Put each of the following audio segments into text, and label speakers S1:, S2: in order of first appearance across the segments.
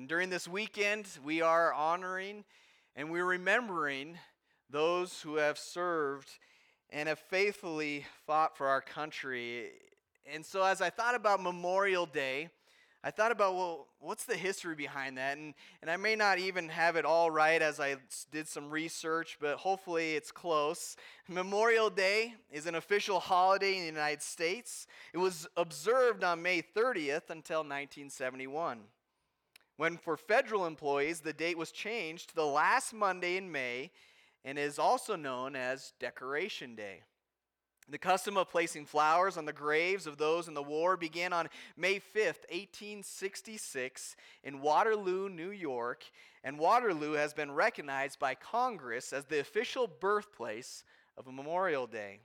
S1: And during this weekend, we are honoring and we're remembering those who have served and have faithfully fought for our country. And so, as I thought about Memorial Day, I thought about, well, what's the history behind that? And, and I may not even have it all right as I did some research, but hopefully it's close. Memorial Day is an official holiday in the United States. It was observed on May 30th until 1971, when for federal employees, the date was changed to the last Monday in May and is also known as Decoration Day. The custom of placing flowers on the graves of those in the war began on May 5th, 1866, in Waterloo, New York, and Waterloo has been recognized by Congress as the official birthplace of a Memorial Day.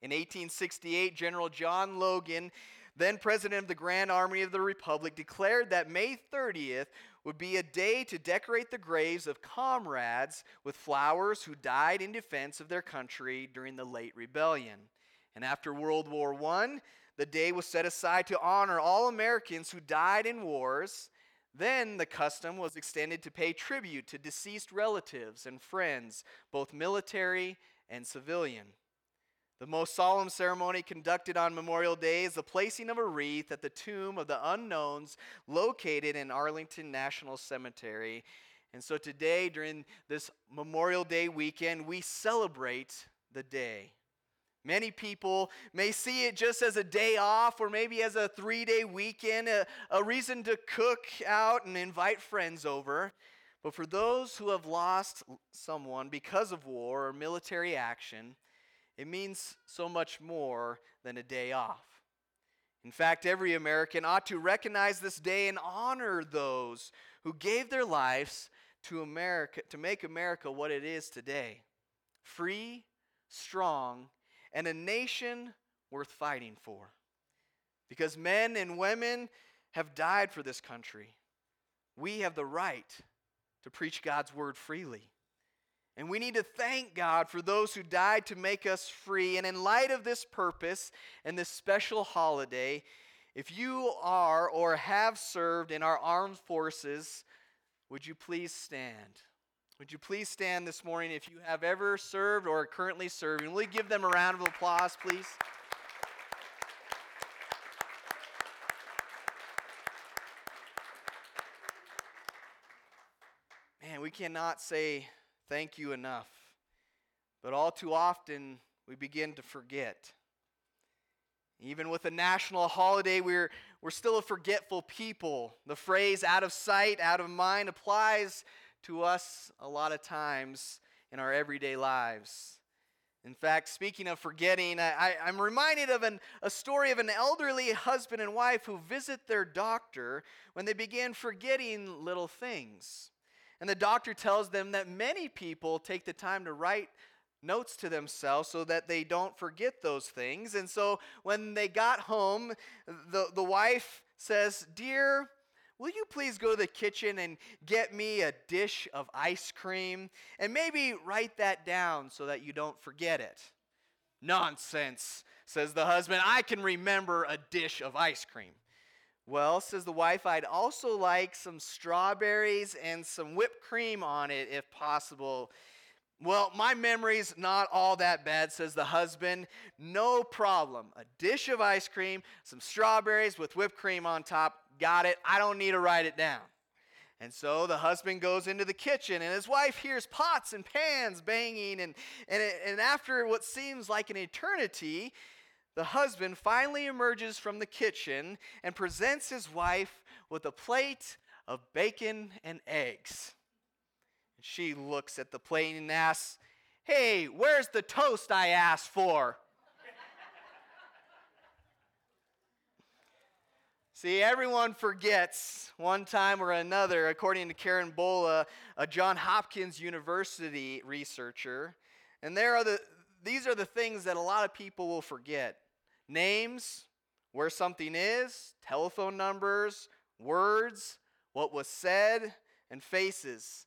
S1: In 1868, General John Logan, then president of the Grand Army of the Republic, declared that May 30th would be a day to decorate the graves of comrades with flowers who died in defense of their country during the late rebellion. And after World War I, the day was set aside to honor all Americans who died in wars. Then the custom was extended to pay tribute to deceased relatives and friends, both military and civilian. The most solemn ceremony conducted on Memorial Day is the placing of a wreath at the tomb of the unknowns located in Arlington National Cemetery. And so today, during this Memorial Day weekend, we celebrate the day. Many people may see it just as a day off or maybe as a three day weekend, a, a, reason to cook out and invite friends over. But for those who have lost someone because of war or military action, it means so much more than a day off. In fact, every American ought to recognize this day and honor those who gave their lives to America to make America what it is today. Free, strong, and a nation worth fighting for. Because men and women have died for this country. We have the right to preach God's word freely. And we need to thank God for those who died to make us free. And in light of this purpose and this special holiday, if you are or have served in our armed forces, would you please stand? Would you please stand this morning if you have ever served or are currently serving? Will you give them a round of applause, please? Man, we cannot say thank you enough. But all too often, we begin to forget. Even with a national holiday, we're, we're still a forgetful people. The phrase out of sight, out of mind applies to us a lot of times in our everyday lives. In fact, speaking of forgetting, I, am reminded of an, a story of an elderly husband and wife who visit their doctor when they begin forgetting little things. And the doctor tells them that many people take the time to write notes to themselves so that they don't forget those things. And so when they got home, the, the wife says, Dear, Will you please go to the kitchen and get me a dish of ice cream? And maybe write that down so that you don't forget it. Nonsense, says the husband. I can remember a dish of ice cream. Well, says the wife, I'd also like some strawberries and some whipped cream on it if possible. Well, my memory's not all that bad, says the husband. No problem. A dish of ice cream, some strawberries with whipped cream on top. Got it. I don't need to write it down. And so the husband goes into the kitchen, and his wife hears pots and pans banging. And, and, and after what seems like an eternity, the husband finally emerges from the kitchen and presents his wife with a plate of bacon and eggs. She looks at the plate and asks, Hey, where's the toast I asked for? See, everyone forgets one time or another, according to Karen Bolla, a John Hopkins University researcher. And there are the, these are the things that a lot of people will forget names, where something is, telephone numbers, words, what was said, and faces.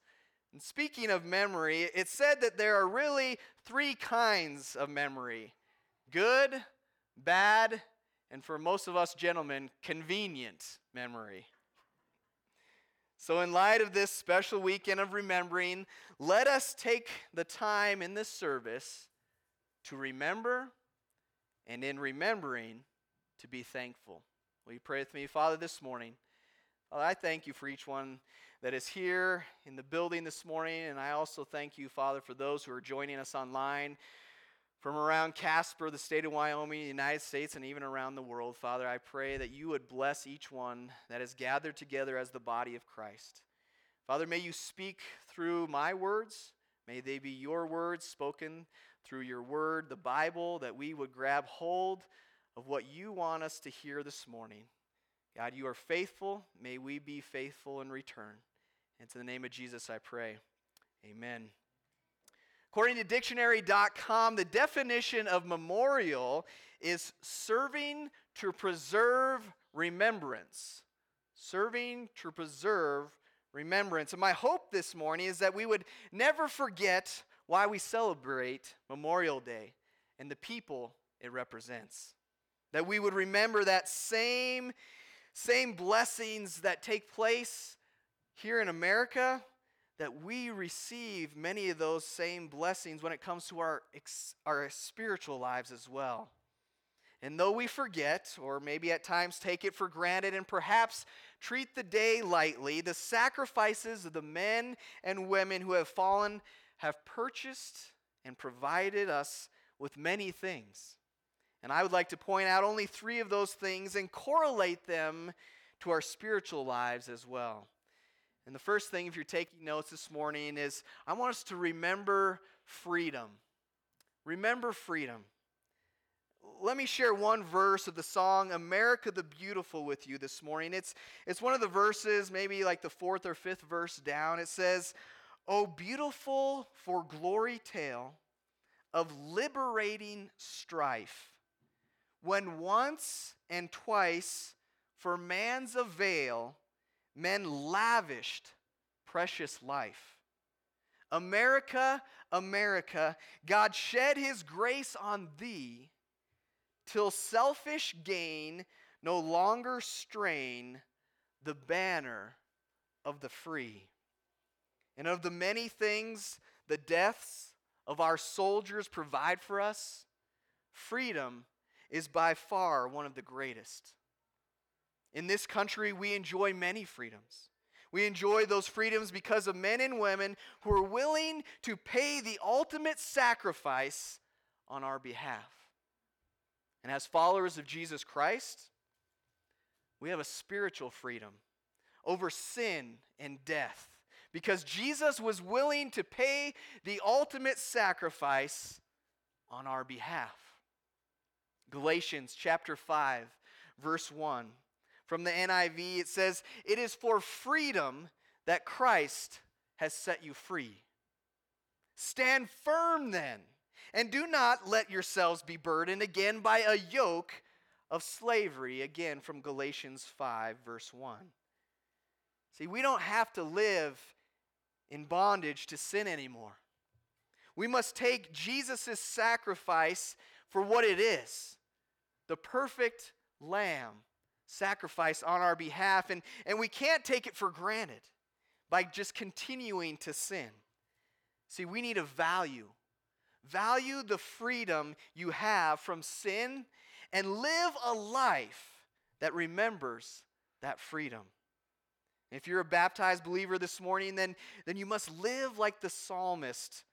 S1: And speaking of memory, it's said that there are really three kinds of memory good, bad, and for most of us gentlemen, convenient memory. So, in light of this special weekend of remembering, let us take the time in this service to remember and in remembering to be thankful. Will you pray with me, Father, this morning? Father, I thank you for each one that is here in the building this morning, and I also thank you, Father, for those who are joining us online from around Casper, the state of Wyoming, the United States, and even around the world. Father, I pray that you would bless each one that is gathered together as the body of Christ. Father, may you speak through my words. May they be your words spoken through your word, the Bible, that we would grab hold of what you want us to hear this morning. God, you are faithful. May we be faithful in return. And to the name of Jesus, I pray. Amen. According to dictionary.com, the definition of memorial is serving to preserve remembrance. Serving to preserve remembrance. And my hope this morning is that we would never forget why we celebrate Memorial Day and the people it represents. That we would remember that same, same blessings that take place here in America, that we receive many of those same blessings when it comes to our, our spiritual lives as well. And though we forget, or maybe at times take it for granted, and perhaps treat the day lightly, the sacrifices of the men and women who have fallen have purchased and provided us with many things. And I would like to point out only three of those things and correlate them to our spiritual lives as well. And the first thing, if you're taking notes this morning, is I want us to remember freedom. Remember freedom. Let me share one verse of the song America the Beautiful with you this morning. It's, it's one of the verses, maybe like the fourth or fifth verse down. It says, O beautiful for glory tale of liberating strife, when once and twice for man's avail men lavished precious life. America, America, God shed his grace on thee till selfish gain no longer strain the banner of the free and of the many things the deaths of our soldiers provide for us, freedom is by far one of the greatest. In this country, we enjoy many freedoms. We enjoy those freedoms because of men and women who are willing to pay the ultimate sacrifice on our behalf. And as followers of Jesus Christ, we have a spiritual freedom over sin and death because Jesus was willing to pay the ultimate sacrifice on our behalf. Galatians chapter 5, verse 1. From the NIV, it says, It is for freedom that Christ has set you free. Stand firm then, and do not let yourselves be burdened again by a yoke of slavery. Again, from Galatians 5, verse 1. See, we don't have to live in bondage to sin anymore. We must take Jesus' sacrifice for what it is the perfect lamb sacrifice on our behalf. And, and we can't take it for granted by just continuing to sin. See, we need to value. Value the freedom you have from sin and live a life that remembers that freedom. If you're a baptized believer this morning, then, then you must live like the psalmist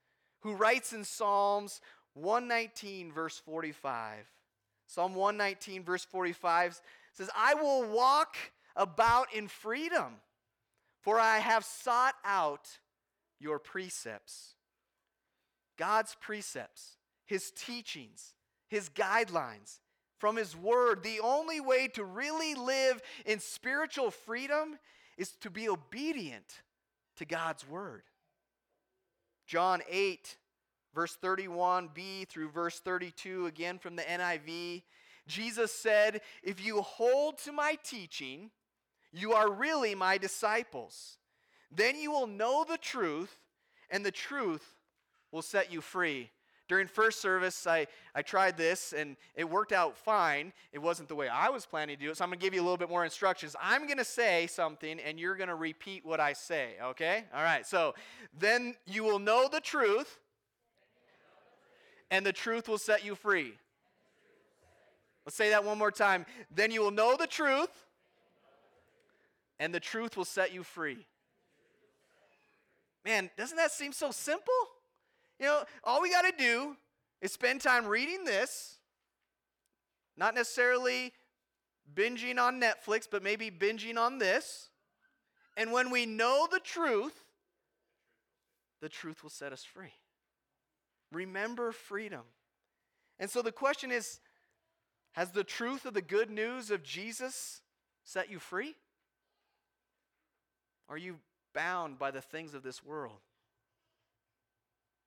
S1: who writes in Psalms 119, verse 45. Psalm 119, verse 45 says, I will walk about in freedom, for I have sought out your precepts. God's precepts, his teachings, his guidelines from his word, the only way to really live in spiritual freedom is to be obedient to God's word. John 8, verse 31b through verse 32, again from the NIV, Jesus said, If you hold to my teaching, you are really my disciples. Then you will know the truth, and the truth will set you free. During first service, I, I tried this and it worked out fine. It wasn't the way I was planning to do it, so I'm going to give you a little bit more instructions. I'm going to say something and you're going to repeat what I say, okay? All right, so then you will know the truth, and the truth will set you free. Let's say that one more time. Then you will know the truth, and the truth will set you free. Man, doesn't that seem so simple? You know, all we got to do is spend time reading this, not necessarily binging on Netflix, but maybe binging on this. And when we know the truth, the truth will set us free. Remember freedom. And so the question is Has the truth of the good news of Jesus set you free? Are you bound by the things of this world?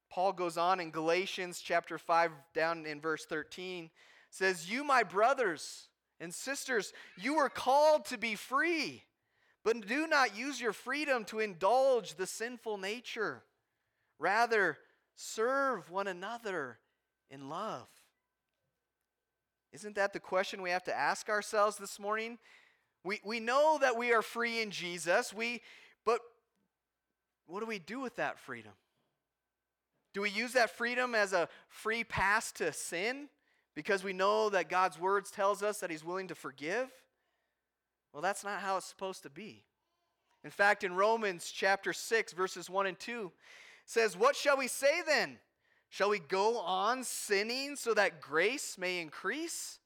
S1: Paul goes on in Galatians chapter 5, down in verse 13, says, You, my brothers and sisters, you were called to be free, but do not use your freedom to indulge the sinful nature. Rather, serve one another in love. Isn't that the question we have to ask ourselves this morning? We, we know that we are free in Jesus, we, but what do we do with that freedom? Do we use that freedom as a free pass to sin because we know that God's words tells us that he's willing to forgive? Well, that's not how it's supposed to be. In fact, in Romans chapter 6 verses 1 and 2 says, "What shall we say then? Shall we go on sinning so that grace may increase?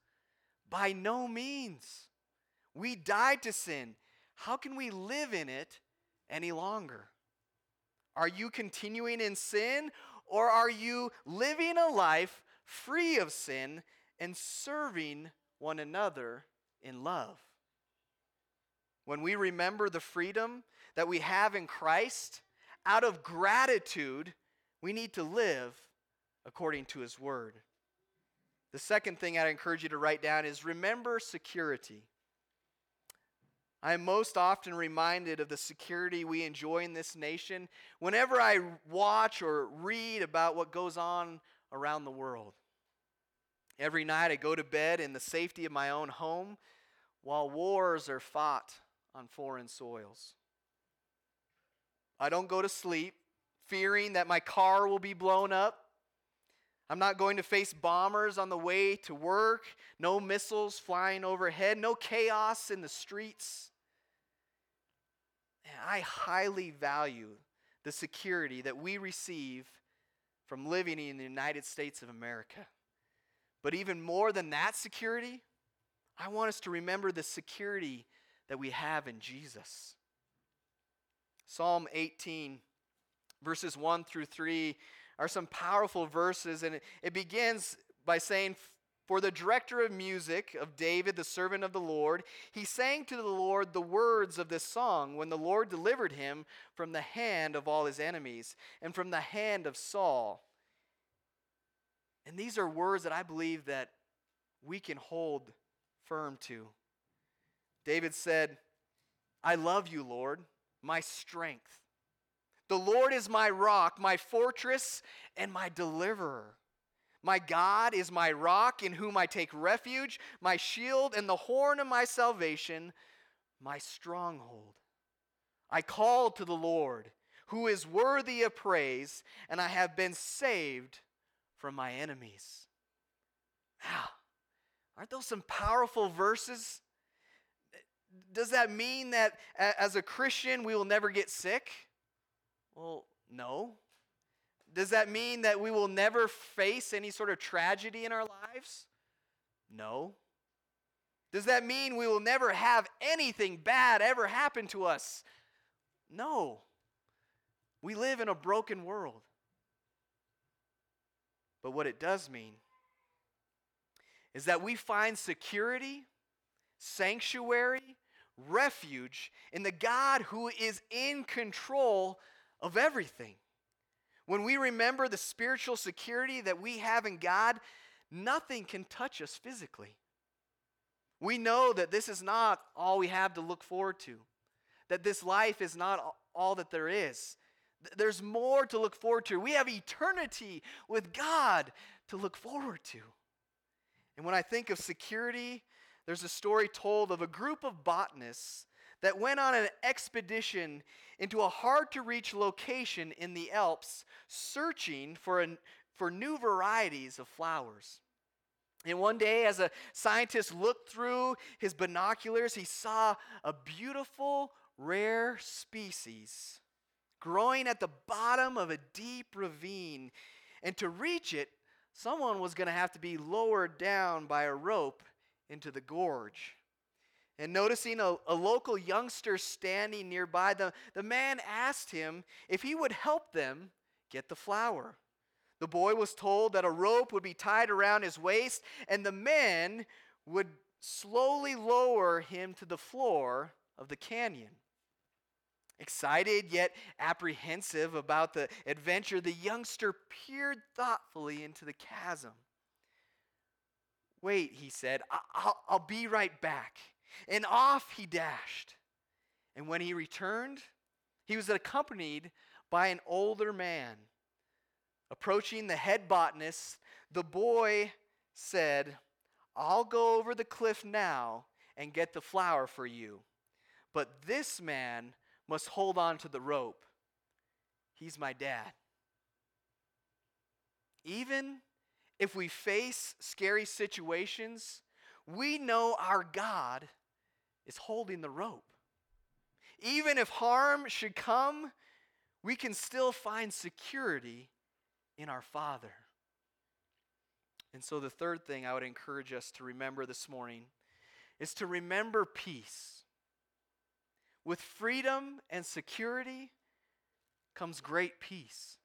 S1: By no means. We died to sin. How can we live in it any longer? Are you continuing in sin or are you living a life free of sin and serving one another in love? When we remember the freedom that we have in Christ, out of gratitude, we need to live according to His Word. The second thing I'd encourage you to write down is remember security. I am most often reminded of the security we enjoy in this nation whenever I watch or read about what goes on around the world. Every night I go to bed in the safety of my own home while wars are fought on foreign soils. I don't go to sleep fearing that my car will be blown up. I'm not going to face bombers on the way to work, no missiles flying overhead, no chaos in the streets. I highly value the security that we receive from living in the United States of America. But even more than that security, I want us to remember the security that we have in Jesus. Psalm 18, verses 1 through 3, are some powerful verses, and it, it begins by saying, for the director of music of David, the servant of the Lord, he sang to the Lord the words of this song when the Lord delivered him from the hand of all his enemies and from the hand of Saul. And these are words that I believe that we can hold firm to. David said, I love you, Lord, my strength. The Lord is my rock, my fortress, and my deliverer. My God is my rock in whom I take refuge, my shield and the horn of my salvation, my stronghold. I called to the Lord, who is worthy of praise, and I have been saved from my enemies. Wow, aren't those some powerful verses? Does that mean that as a Christian we will never get sick? Well, no. Does that mean that we will never face any sort of tragedy in our lives? No. Does that mean we will never have anything bad ever happen to us? No. We live in a broken world. But what it does mean is that we find security, sanctuary, refuge in the God who is in control of everything. When we remember the spiritual security that we have in God, nothing can touch us physically. We know that this is not all we have to look forward to, that this life is not all that there is, There's more to look forward to. We have eternity with God to look forward to. And when I think of security, there's a story told of a group of botanists that went on an expedition into a hard to reach location in the Alps searching for, for new varieties of flowers. And one day, as a scientist looked through his binoculars, he saw a beautiful, rare species growing at the bottom of a deep ravine. And to reach it, someone was going to have to be lowered down by a rope into the gorge. And noticing a, a, local youngster standing nearby, the, the man asked him if he would help them get the flower. The boy was told that a rope would be tied around his waist, and the men would slowly lower him to the floor of the canyon. Excited yet apprehensive about the adventure, the youngster peered thoughtfully into the chasm. Wait, he said, I'll, I'll be right back. And off he dashed. And when he returned, he was accompanied by an older man. Approaching the head botanist, the boy said, I'll go over the cliff now and get the flower for you. But this man must hold on to the rope. He's my dad. Even if we face scary situations, we know our God is holding the rope. Even if harm should come, we can still find security in our Father. And so, the third thing I would encourage us to remember this morning is to remember peace. With freedom and security comes great peace.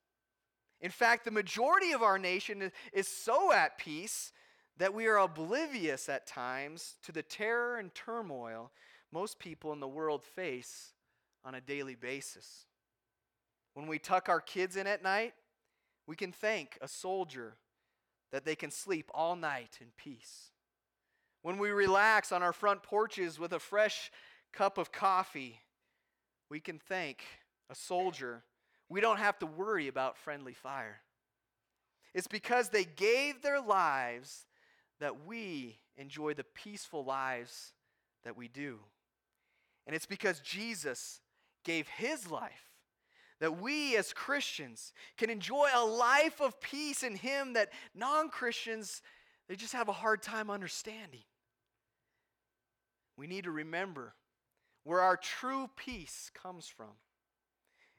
S1: In fact, the majority of our nation is so at peace that we are oblivious at times to the terror and turmoil most people in the world face on a daily basis. When we tuck our kids in at night, we can thank a soldier that they can sleep all night in peace. When we relax on our front porches with a fresh cup of coffee, we can thank a soldier. We don't have to worry about friendly fire. It's because they gave their lives that we enjoy the peaceful lives that we do. And it's because Jesus gave his life that we as Christians can enjoy a life of peace in him that non-Christians they just have a hard time understanding. We need to remember where our true peace comes from.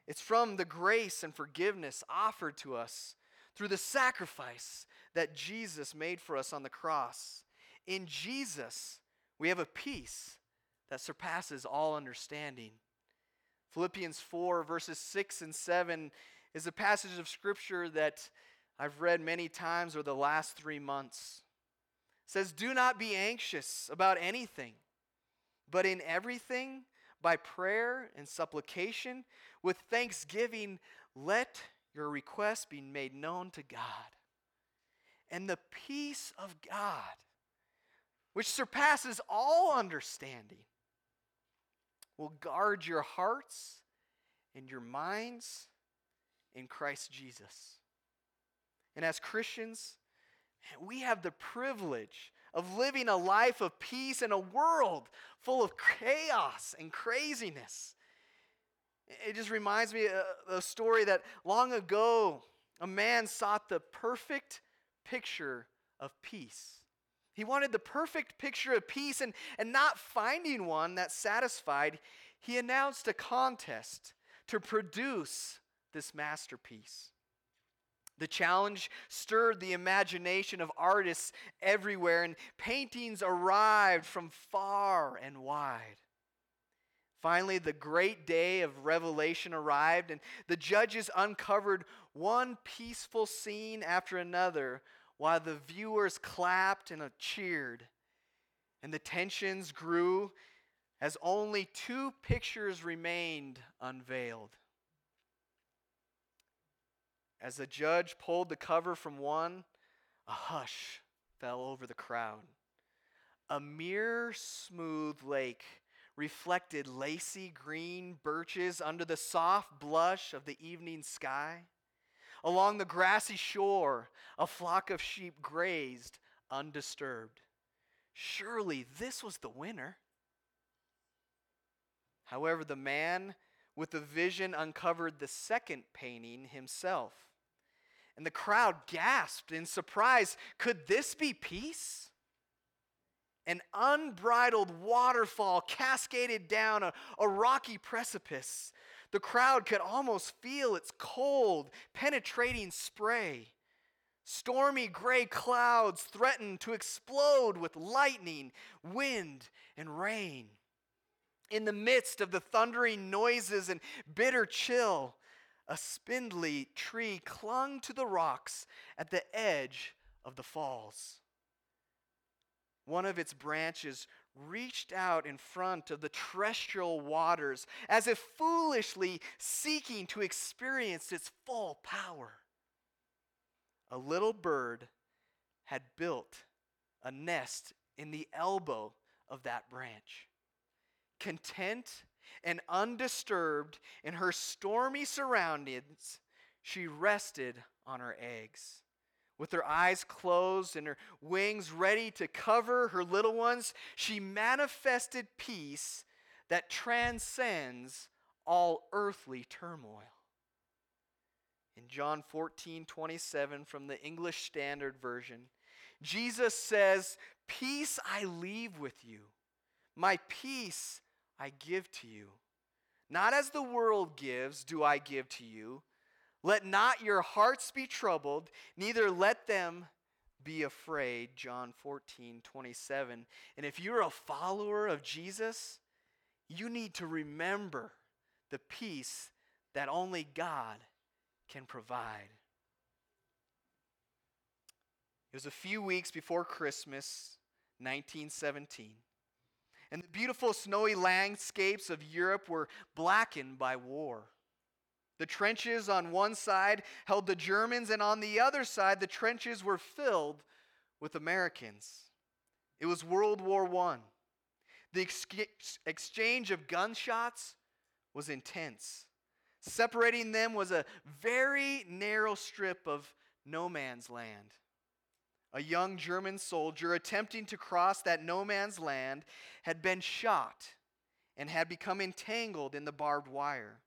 S1: It's from the grace and forgiveness offered to us through the sacrifice that Jesus made for us on the cross. In Jesus, we have a peace that surpasses all understanding. Philippians 4, verses 6 and 7 is a passage of scripture that I've read many times over the last three months. It says, Do not be anxious about anything, but in everything, by prayer and supplication, with thanksgiving, let your request be made known to God. And the peace of God, which surpasses all understanding, will guard your hearts and your minds in Christ Jesus. And as Christians, we have the privilege of living a life of peace in a world full of chaos and craziness. It just reminds me of a story that long ago, a man sought the perfect picture of peace. He wanted the perfect picture of peace, and, and not finding one that satisfied, he announced a contest to produce this masterpiece. The challenge stirred the imagination of artists everywhere, and paintings arrived from far and wide. Finally, the great day of revelation arrived, and the judges uncovered one peaceful scene after another while the viewers clapped and cheered. And the tensions grew as only two pictures remained unveiled. As the judge pulled the cover from one, a hush fell over the crowd. A mere smooth lake reflected lacy green birches under the soft blush of the evening sky. Along the grassy shore, a flock of sheep grazed undisturbed. Surely this was the winner. However, the man with the vision uncovered the second painting himself. And the crowd gasped in surprise. Could this be peace? An unbridled waterfall cascaded down a, a rocky precipice. The crowd could almost feel its cold, penetrating spray. Stormy gray clouds threatened to explode with lightning, wind, and rain. In the midst of the thundering noises and bitter chill, a spindly tree clung to the rocks at the edge of the falls. One of its branches reached out in front of the terrestrial waters as if foolishly seeking to experience its full power. A little bird had built a nest in the elbow of that branch. Content and undisturbed in her stormy surroundings, she rested on her eggs. With her eyes closed and her wings ready to cover her little ones, she manifested peace that transcends all earthly turmoil. In John 14, 27 from the English Standard Version, Jesus says, Peace I leave with you, my peace I give to you. Not as the world gives, do I give to you. Let not your hearts be troubled, neither let them be afraid. John 14, 27. And if you're a follower of Jesus, you need to remember the peace that only God can provide. It was a few weeks before Christmas, 1917. And the beautiful snowy landscapes of Europe were blackened by war. The trenches on one side held the Germans, and on the other side, the trenches were filled with Americans. It was World War I. The ex- exchange of gunshots was intense. Separating them was a very narrow strip of no man's land. A young German soldier attempting to cross that no man's land had been shot and had become entangled in the barbed wire.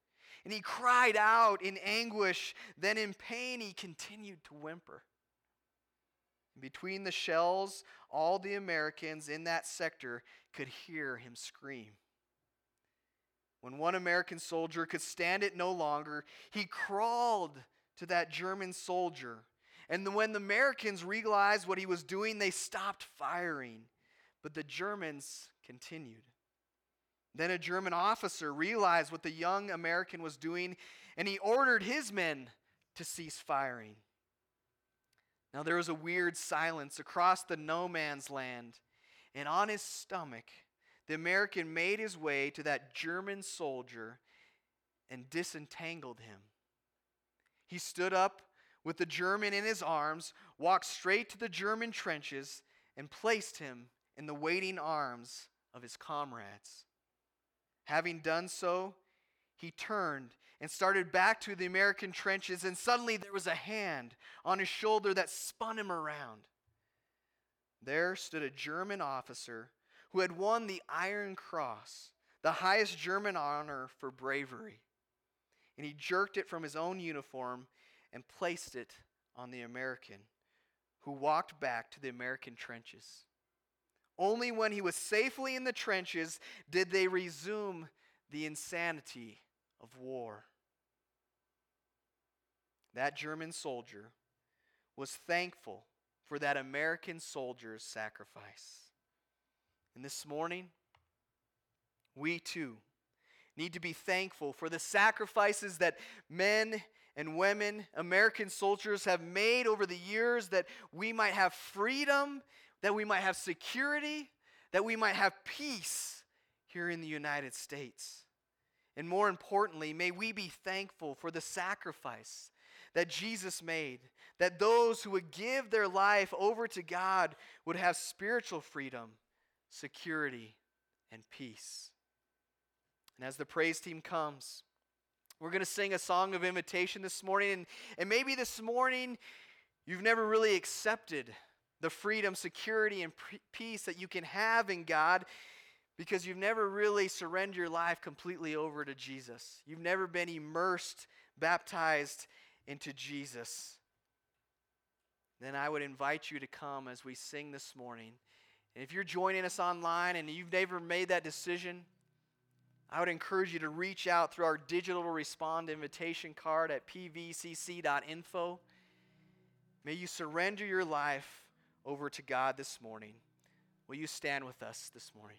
S1: And he cried out in anguish. Then, in pain, he continued to whimper. Between the shells, all the Americans in that sector could hear him scream. When one American soldier could stand it no longer, he crawled to that German soldier. And when the Americans realized what he was doing, they stopped firing. But the Germans continued. Then a German officer realized what the young American was doing, and he ordered his men to cease firing. Now there was a weird silence across the no man's land, and on his stomach, the American made his way to that German soldier and disentangled him. He stood up with the German in his arms, walked straight to the German trenches, and placed him in the waiting arms of his comrades. Having done so, he turned and started back to the American trenches, and suddenly there was a hand on his shoulder that spun him around. There stood a German officer who had won the Iron Cross, the highest German honor for bravery. And he jerked it from his own uniform and placed it on the American, who walked back to the American trenches. Only when he was safely in the trenches did they resume the insanity of war. That German soldier was thankful for that American soldier's sacrifice. And this morning, we too need to be thankful for the sacrifices that men and women, American soldiers, have made over the years that we might have freedom, that we might have security, that we might have peace here in the United States. And more importantly, may we be thankful for the sacrifice that Jesus made, that those who would give their life over to God would have spiritual freedom security, and peace. And as the praise team comes, we're going to sing a song of invitation this morning. And, and maybe this morning you've never really accepted the freedom, security, and peace that you can have in God because you've never really surrendered your life completely over to Jesus. You've never been immersed, baptized into Jesus. Then I would invite you to come as we sing this morning. And if you're joining us online and you've never made that decision, I would encourage you to reach out through our digital respond invitation card at pvcc.info. May you surrender your life over to God this morning. Will you stand with us this morning?